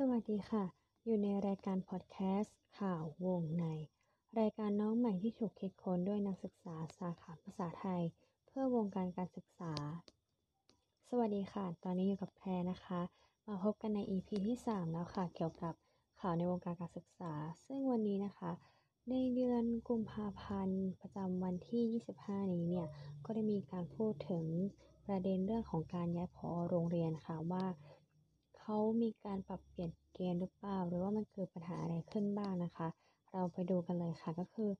สวัสดีค่ะ อยู่ในรายการพอดแคสต์ข่าววงใน รายการน้องใหม่ที่ถูกคิดค้นด้วยนักศึกษาสาขาภาษาไทย เพื่อวงการการศึกษา สวัสดีค่ะ ตอนนี้อยู่กับแพรนะคะ มาพบกันใน EP ที่ 3 แล้วค่ะ เกี่ยวกับข่าวในวงการการศึกษา ซึ่งวันนี้นะคะ ในเดือนกุมภาพันธ์ ประจำวันที่ 25 นี้เนี่ย ก็ได้มีการพูดถึงประเด็นเรื่องของการย้ายผอโรงเรียนค่ะว่า เขามีการปรับเปลี่ยนเกณฑ์หรือเปล่า หรือว่ามันเกิดปัญหาอะไรขึ้นบ้างนะคะ เราไปดูกันเลยค่ะก็คือ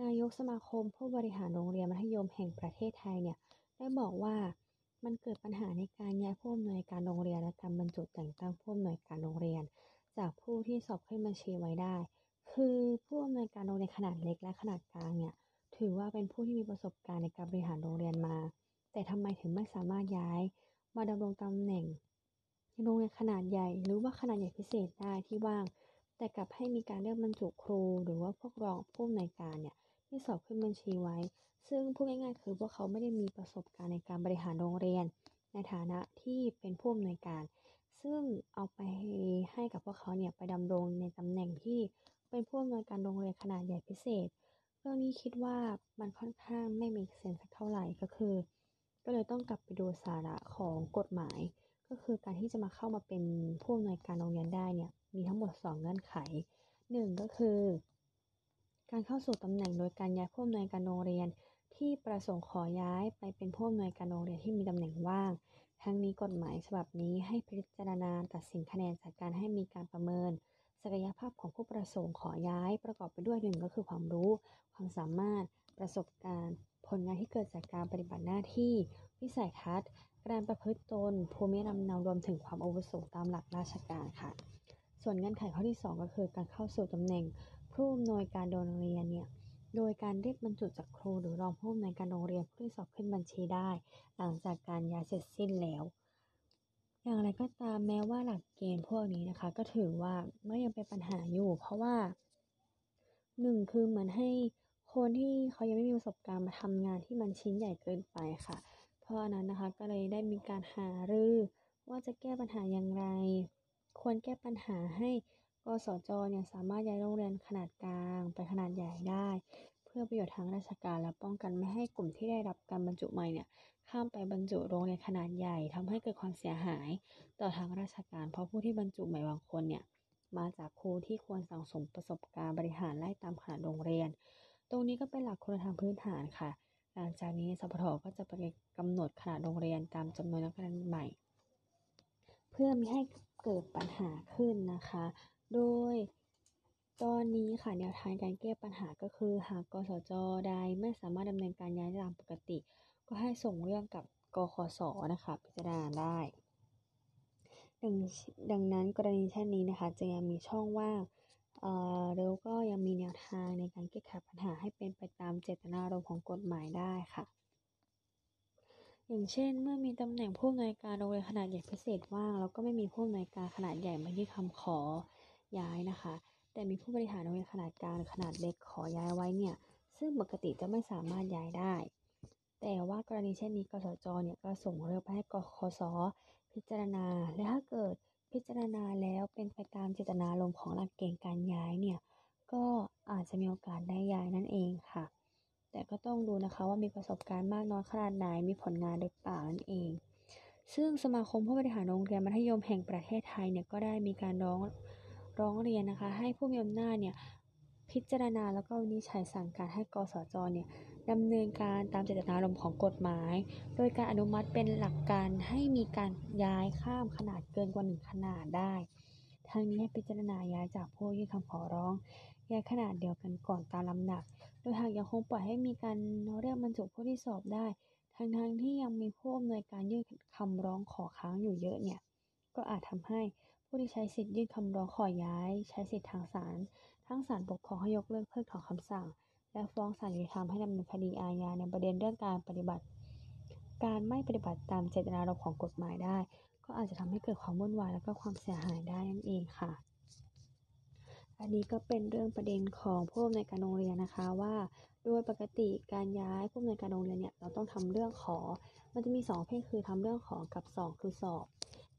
นายกสมาคมผู้บริหารโรงเรียนมัธยมแห่งประเทศไทยเนี่ยได้บอกว่ามันเกิดปัญหาในการย้ายผู้อำนวยการโรงเรียนและการบรรจุแต่งตั้งผู้อำนวยการโรงเรียน จากผู้ที่สอบขึ้นบัญชีไว้ได้ คือผู้อำนวยการโรงเรียนขนาดเล็กและขนาดกลางเนี่ยถือว่าเป็นผู้ที่มีประสบการณ์ในการบริหารโรงเรียนมา แต่ทำไมถึงไม่สามารถย้าย มาดำรงตำแหน่ง โรงเรียนขนาดใหญ่หรือว่าขนาดใหญ่พิเศษได้ที่ว่าง แต่กลับให้มีการเลือกบรรจุครู หรือว่าพวกรองผู้อำนวยการเนี่ยที่สอบขึ้นบัญชีไว้ ซึ่งพูดง่ายๆคือพวกเขาไม่ได้มีประสบการณ์ในการบริหารโรงเรียน ในฐานะที่เป็นผู้อำนวยการ ซึ่งเอาไปให้กับพวกเขาเนี่ยไปดำรงในตำแหน่งที่เป็นผู้อำนวยการโรงเรียนขนาดใหญ่พิเศษ เรื่องนี้คิดว่ามันค่อนข้างไม่มีเซนสักเท่าไหร่ก็คือ ก็เลยต้องกลับไปดูสาระของกฎหมาย ก็คือการที่จะมาเข้ามาเป็นผู้อำนวยการโรงเรียนได้เนี่ยมีทั้งหมด 2 เงื่อนไข 1 ก็คือ การเข้าสู่ตำแหน่งโดยการย้ายผู้อำนวยการโรงเรียน ที่ประสงค์ขอย้ายไปเป็นผู้อำนวยการโรงเรียนที่มีตำแหน่งว่าง ทั้งนี้กฎหมายฉบับนี้ให้พิจารณาตัดสินคะแนนจากการให้มีการประเมิน ศักยภาพของผู้ประสงค์ขอย้ายประกอบไปด้วยหนึ่งก็คือความรู้ ความสามารถประสบการณ์ ผลงานที่เกิดจากการปฏิบัติหน้าที่ วิสัยทัศน์ การประพฤติตนภูมิลำเนารวมถึงความอาวุโสตามหลักราชการค่ะ ส่วนเงื่อนไขข้อที่ 2 ก็คือการเข้าสู่ตำแหน่งผู้อำนวยการโรงเรียนเนี่ยโดยการเรียกบรรจุจากครูหรือรองผู้อำนวยการโรงเรียนผู้ที่สอบขึ้นบัญชีได้ หลังจากการย้ายเสร็จสิ้นแล้ว อย่างไรก็ตามแม้ว่าหลักเกณฑ์พวกนี้นะคะ ก็ถือว่าไม่ยังเป็นปัญหาอยู่ เพราะว่าหนึ่งคือเหมือนให้คนที่เขายังไม่มีประสบการณ์มาทำงานที่มันชิ้นใหญ่เกินไปค่ะ เพราะนั้นนะคะก็เลยได้มีการหารือว่าจะแก้ปัญหาอย่างไร ควรแก้ปัญหาให้กสจเนี่ยสามารถย้ายโรงเรียนขนาดกลางไปขนาดใหญ่ได้ เพื่อประโยชน์ทางราชการและป้องกันไม่ให้กลุ่มที่ได้รับการบรรจุใหม่เนี่ยข้ามไปบรรจุโรงเรียนขนาดใหญ่ทำให้เกิดความเสียหาย ต่อทางราชการ เพราะผู้ที่บรรจุใหม่บางคนเนี่ยมาจากครูที่ควรสั่งสมประสบการณ์บริหารไล่ตามขนาดโรงเรียน ตรงนี้ก็เป็นหลักคุณธรรมพื้นฐานค่ะ หลังจากนี้สพทก็จะไปกำหนดขนาดโรงเรียนตามจำนวนนักเรียนใหม่ เพื่อไม่ให้เกิดปัญหาขึ้นนะคะ โดยตอนนี้ค่ะแนวทางการแก้ปัญหาก็คือ หากกสจใดไม่สามารถดำเนินการย้ายตามปกติ ก็ให้ส่งเรื่องกับกคสนะคะ พิจารณาได้ดังดังนั้นกรณีเช่นนี้นะคะจะยังมีช่องว่าง แล้วก็ยังมีแนวทางในการแก้ไขปัญหาให้เป็นไปตามเจตนารมณ์ของกฎหมายได้ค่ะ อย่างเช่น เมื่อมีตำแหน่งผู้อำนวยการโรงเรียนขนาดใหญ่พิเศษว่างแล้วก็ไม่มีผู้อำนวยการขนาดใหญ่มายื่นคำขอย้ายนะคะ แต่มีผู้บริหารโรงเรียนขนาดกลางขนาดเล็กขอย้ายไว้เนี่ย ซึ่งปกติจะไม่สามารถย้ายได้ แต่ว่ากรณีเช่นนี้กสจเนี่ยก็ส่งเรื่องไปให้กคสพิจารณา และถ้าเกิด พิจารณาแล้วเป็นไปตามเจตนารมณ์ของหลักเกณฑ์การย้ายเนี่ยก็อาจจะมีโอกาสได้ย้ายนั่นเองค่ะ แต่ก็ต้องดูนะคะว่ามีประสบการณ์มากน้อยขนาดไหนมีผลงานหรือเปล่านั่นเอง ซึ่งสมาคมผู้บริหารโรงเรียนมัธยมแห่งประเทศไทยเนี่ยก็ได้มีการร้องร้องเรียนนะคะ ให้ผู้มีอำนาจเนี่ยพิจารณาแล้วก็วินิจฉัยสั่งการให้กสจเนี่ย ดำเนินการตามเจตนารมณ์ของกฎหมาย โดยการอนุมัติเป็นหลักการให้มีการย้ายข้ามขนาดเกินกว่าหนึ่งขนาดได้ ทั้งนี้ให้พิจารณาย้ายจากผู้ยื่นคำขอร้องย้ายขนาดเดียวกันก่อนตามลำดับ โดยหากยังคงปล่อยให้มีการเรียกบรรจุผู้ที่สอบได้ ทั้งทั้งที่ยังมีผู้อำนวยการยื่นคำร้องขอค้างอยู่เยอะเนี่ย ก็อาจทำให้ผู้ที่ใช้สิทธิ์ยื่นคำร้องขอย้าย ใช้สิทธิ์ทางศาลทั้งศาลปกครองให้ยกเลิกเพิกถอนคำสั่ง และฟ้องศาลยุติธรรมให้ดำเนินคดีอาญาในประเด็นเรื่องการปฏิบัติ การไม่ปฏิบัติตามเจตนารมณ์ของกฎหมายได้ ก็อาจจะทำให้เกิดความวุ่นวายและก็ความเสียหายได้นั่นเองค่ะ อันนี้ก็เป็นเรื่องประเด็นของผู้อำนวยการโรงเรียนนะคะว่าโดยปกติการย้ายผู้อำนวยการโรงเรียนเนี่ยเราต้องทำเรื่องขอ มันจะมี 2เภทคือทำเรื่องขอกับ 2 คือสอบ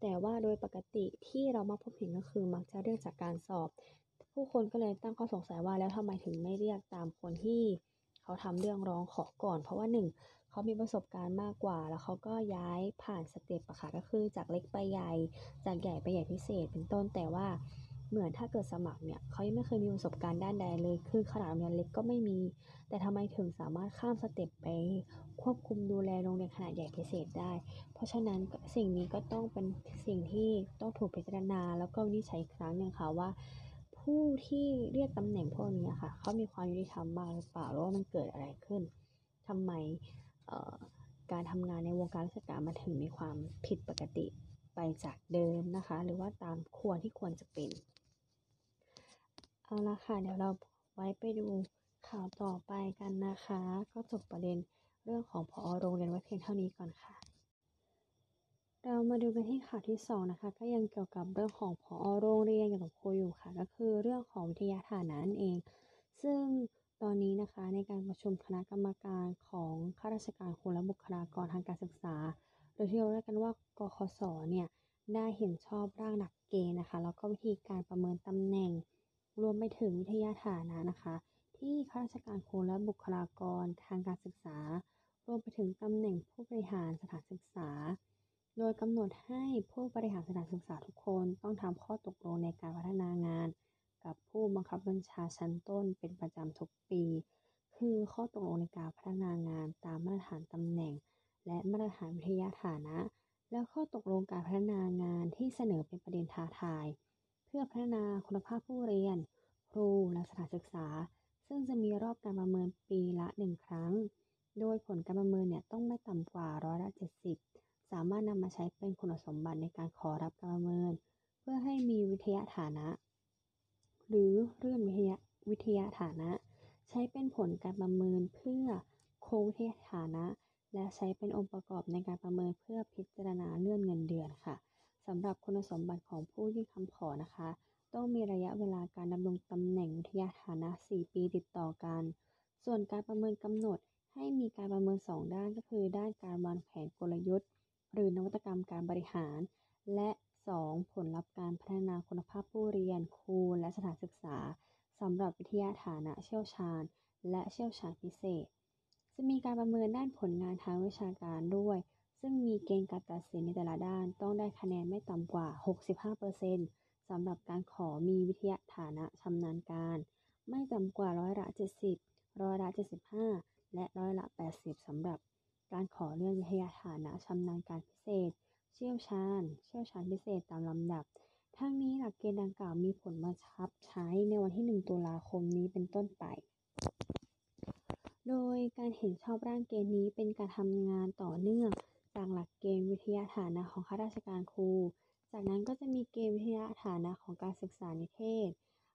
แต่ว่าโดยปกติที่เรามาพบเห็นก็คือมักจะเรียกจากการสอบ ผู้คนก็เลยตั้งข้อสงสัยว่าแล้วทำไมถึงไม่เรียกตามคนที่เขาทำเรื่องร้องขอก่อน เพราะว่าหนึ่งเขามีประสบการณ์มากกว่า แล้วเขาก็ย้ายผ่านสเต็ปอะค่ะก็คือจากเล็กไปใหญ่ จากใหญ่ไปใหญ่พิเศษเป็นต้นแต่ว่าเหมือนถ้าเกิดสมัครเนี่ยเขายังไม่เคยมีประสบการณ์ด้านใดเลย คือขนาดโรงเรียนเล็กก็ไม่มี แต่ทำไมถึงสามารถข้ามสเต็ปไปควบคุมดูแลโรงเรียนขนาดใหญ่พิเศษได้ เพราะฉะนั้นสิ่งนี้ก็ต้องเป็นสิ่งที่ต้องถูกพิจารณา แล้วก็วินิจฉัยอีกครั้งหนึ่งค่ะว่า ผู้ที่เรียกตำแหน่งพวกนี้ค่ะเขามีความยุติธรรมมากหรือเปล่าหรือว่ามันเกิดอะไรขึ้นทำไมการทำงานในวงการราชการมาถึงมีความผิดปกติไปจากเดิมนะคะ หรือว่าตามควรที่ควรจะเป็น เอาละค่ะ เดี๋ยวเราไว้ไปดูข่าวต่อไปกันนะคะ ก็จบประเด็นเรื่องของพอโรงเรียนไว้เพียงเท่านี้ก่อนค่ะ เรามาดูกันที่ข่าวที่2นะคะก็ยังเกี่ยวกับเรื่องของพอโรงเรียนเกี่ยวกับครูอยู่ค่ะ ก็คือเรื่องของวิทยาฐานะนั่นเอง ซึ่งตอนนี้นะคะในการประชุมคณะกรรมการของข้าราชการครูและบุคลากรทางการศึกษาโดยที่เราเรียกกันว่ากคศเนี่ยได้เห็นชอบร่างหลักเกณฑ์นะคะแล้วก็วิธีการประเมินตำแหน่ง รวมไปถึงวิทยาฐานะนะคะ ที่ข้าราชการครูและบุคลากรทางการศึกษา รวมไปถึงตำแหน่งผู้บริหารสถานศึกษา โดยกำหนดให้ผู้บริหารสถานศึกษาทุกคนต้องทำข้อตกลงในการพัฒนางาน กับผู้บังคับบัญชาชั้นต้นเป็นประจำทุกปี คือข้อตกลงในการพัฒนางานตามมาตรฐานตำแหน่ง และมาตรฐานวิทยาฐานะ และข้อตกลงการพัฒนางานที่เสนอเป็นประเด็นท้าทาย เพื่อพัฒนาคุณภาพผู้เรียน ครูและสถานศึกษา ซึ่งจะมีรอบการประเมินปีละหนึ่งครั้ง โดยผลการประเมินเนี่ยต้องไม่ต่ำกว่าร้อยละเจ็ดสิบ สามารถนำมาใช้เป็นคุณสมบัติในการขอรับการประเมิน เพื่อให้มีวิทยาฐานะ หรือเลื่อนวิทยาวิทยาฐานะ ใช้เป็นผลการประเมินเพื่อคงวิทยาฐานะ และใช้เป็นองค์ประกอบในการประเมินเพื่อพิจารณาเลื่อนเงินเดือนค่ะสำหรับคุณสมบัติของผู้ยื่นคำขอนะคะ ต้องมีระยะเวลาการดำรงตำแหน่งวิทยาฐานะ 4 ปีติดต่อกัน ส่วนการประเมินกำหนดให้มีการประเมิน 2 ด้านก็คือ ด้านการวางแผนกลยุทธ์ หรือนวัตกรรมการบริหาร และ 2. ผลลัพธ์การพัฒนาคุณภาพผู้เรียนครูและสถานศึกษาสำหรับวิทยาฐานะเชี่ยวชาญ และเชี่ยวชาญพิเศษ จะมีการประเมินด้านผลงานทางวิชาการด้วย ซึ่งมีเกณฑ์การตัดสินในแต่ละด้าน ต้องได้คะแนนไม่ต่ำกว่า 65%สำหรับการขอมีวิทยาฐานะชำนาญการ ไม่ต่ำกว่าร้อยละ 70 ร้อยละ 75 และร้อยละ 80สำหรับ การขอเลื่อนวิทยาฐานะชำนาญการพิเศษ เชี่ยวชาญ เชี่ยวชาญพิเศษตามลำดับ ทั้งนี้หลักเกณฑ์ดังกล่าวมีผลบังคับใช้ในวันที่ 1 ตุลาคมนี้เป็นต้นไป โดยการเห็นชอบร่างเกณฑ์นี้เป็นการทำงานต่อเนื่องจากหลักเกณฑ์วิทยาฐานะของข้าราชการครู จากนั้นก็จะมีเกณฑ์วิทยาฐานะของการศึกษานิเทศ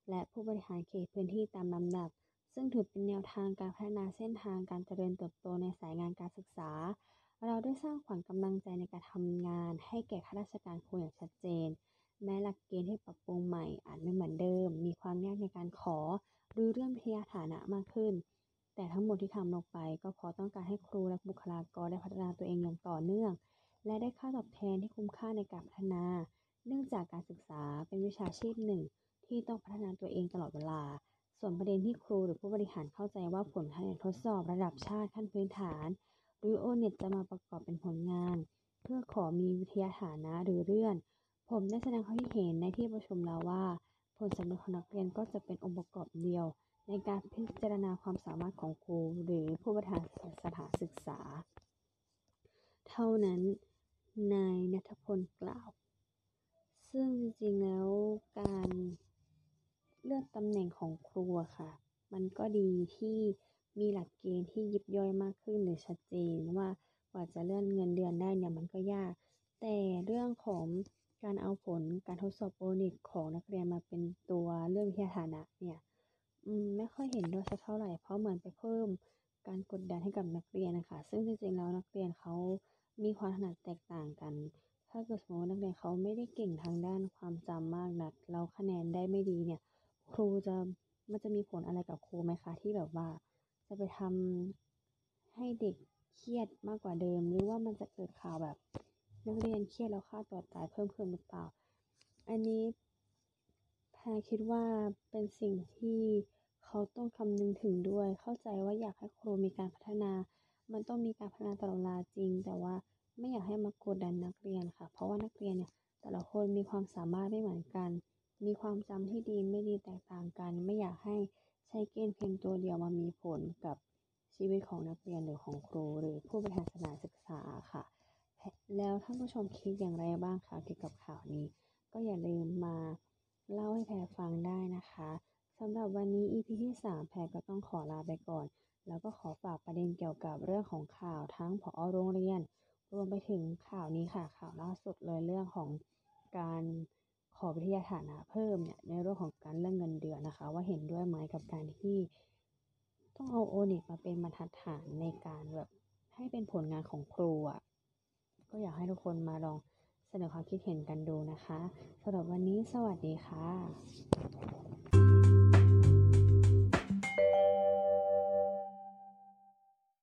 และผู้บริหารเขตพื้นที่ตามลำดับ ซึ่งถือเป็นแนวทางการพัฒนาเส้นทางการเจริญเติบโตในสายงานการศึกษา เราได้สร้างขวัญกำลังใจในการทำงาน ให้แก่ข้าราชการครูอย่างชัดเจน แม้หลักเกณฑ์ที่ปรับปรุงใหม่อาจไม่เหมือนเดิม มีความยากในการขอ หรือเรื่องวิทยาฐานะมากขึ้น แต่ทั้งหมดที่ทำลงไป ก็เพราะต้องการให้ครูและบุคลากรได้พัฒนาตัวเองอย่างต่อเนื่อง และได้ค่าตอบแทนที่คุ้มค่าในการพัฒนา เนื่องจากการศึกษาเป็นวิชาชีพหนึ่ง ที่ต้องพัฒนาตัวเองตลอดเวลา ส่วนประเด็นที่ครูหรือผู้บริหารเข้าใจว่าผลคะแนนทดสอบระดับชาติขั้นพื้นฐาน หรือโอเน็ตจะมาประกอบเป็นผลงาน เพื่อขอมีวิทยาฐานะหรือเลื่อน ผมได้แสดงความคิดเห็นในที่ประชุมแล้วว่า ผลสำร็จของนักเรียนก็จะเป็นองค์ประกอบเดียว ในการพิจารณาความสามารถของครู หรือผู้บริหารสถานศึกษา เท่านั้นนายนัทพลกล่าว ซึ่งจริงๆแล้วการ เลือกตำแหน่งของครูค่ะ มันก็ดีที่มีหลักเกณฑ์ที่ยิบย่อยมากขึ้นหรือชัดเจนว่ากว่าจะเลื่อนเงินเดือนได้เนี่ยมันก็ยาก แต่เรื่องของการเอาผลการทดสอบโอนิกของนักเรียนมาเป็นตัวเรื่องวิทยาฐานะเนี่ยอืมไม่ค่อยเห็นด้วยสักเท่าไหร่เพราะเหมือนไปเพิ่มการกดดันให้กับนักเรียนนะคะ ซึ่งจริงๆแล้วนักเรียนเขามีความถนัดแตกต่างกัน ถ้าเกิดสมมตินักเรียนเขาไม่ได้เก่งทางด้านความจำมากนักแล้วคะแนนได้ไม่ดีเนี่ย ครูจะมันจะมีผลอะไรกับครูไหมคะ ที่แบบว่า จะไปทำให้เด็กเครียดมากกว่าเดิม หรือว่ามันจะเกิดข่าวแบบนักเรียนเครียดแล้วฆ่าตัวตายเพิ่มขึ้นหรือเปล่า อันนี้แพรคิดว่าเป็นสิ่งที่เขาต้องคำนึงถึงด้วย เข้าใจว่าอยากให้ครูมีการพัฒนา มันต้องมีการพัฒนาตลอดเวลาจริง แต่ว่าไม่อยากให้มากดดันนักเรียนค่ะ เพราะว่านักเรียนเนี่ยแต่ละคนมีความสามารถไม่เหมือนกัน มีความจำที่ดีไม่ดีแตกต่างกัน ไม่อยากให้ใช้เกณฑ์เพียงตัวเดียวมามีผลกับชีวิตของนักเรียนหรือของครู หรือผู้บริหารสถานศึกษาค่ะ แล้วท่านผู้ชมคิดอย่างไรบ้างคะเกี่ยวกับข่าวนี้ ก็อย่าลืมมาเล่าให้แพรฟังได้นะคะสำหรับวันนี้ EP ที่ 3 แพรก็ต้องขอลาไปก่อน แล้วก็ขอฝากประเด็นเกี่ยวกับเรื่องของข่าวทั้งผอโรงเรียน รวมไปถึงข่าวนี้ค่ะข่าวล่าสุดเลยเรื่องของการ อวิทยาฐานะเพิ่มเนี่ยในเรื่องของการเรื่องเงินเดือนนะคะ ว่าเห็นด้วยไหมกับการที่ต้องเอาโอนิกมาเป็นบรรทัดฐานในการแบบให้เป็นผลงานของครูอะก็อยากให้ทุกคนมาลองเสนอความคิดเห็นกันดูนะคะสำหรับวันนี้สวัสดีค่ะ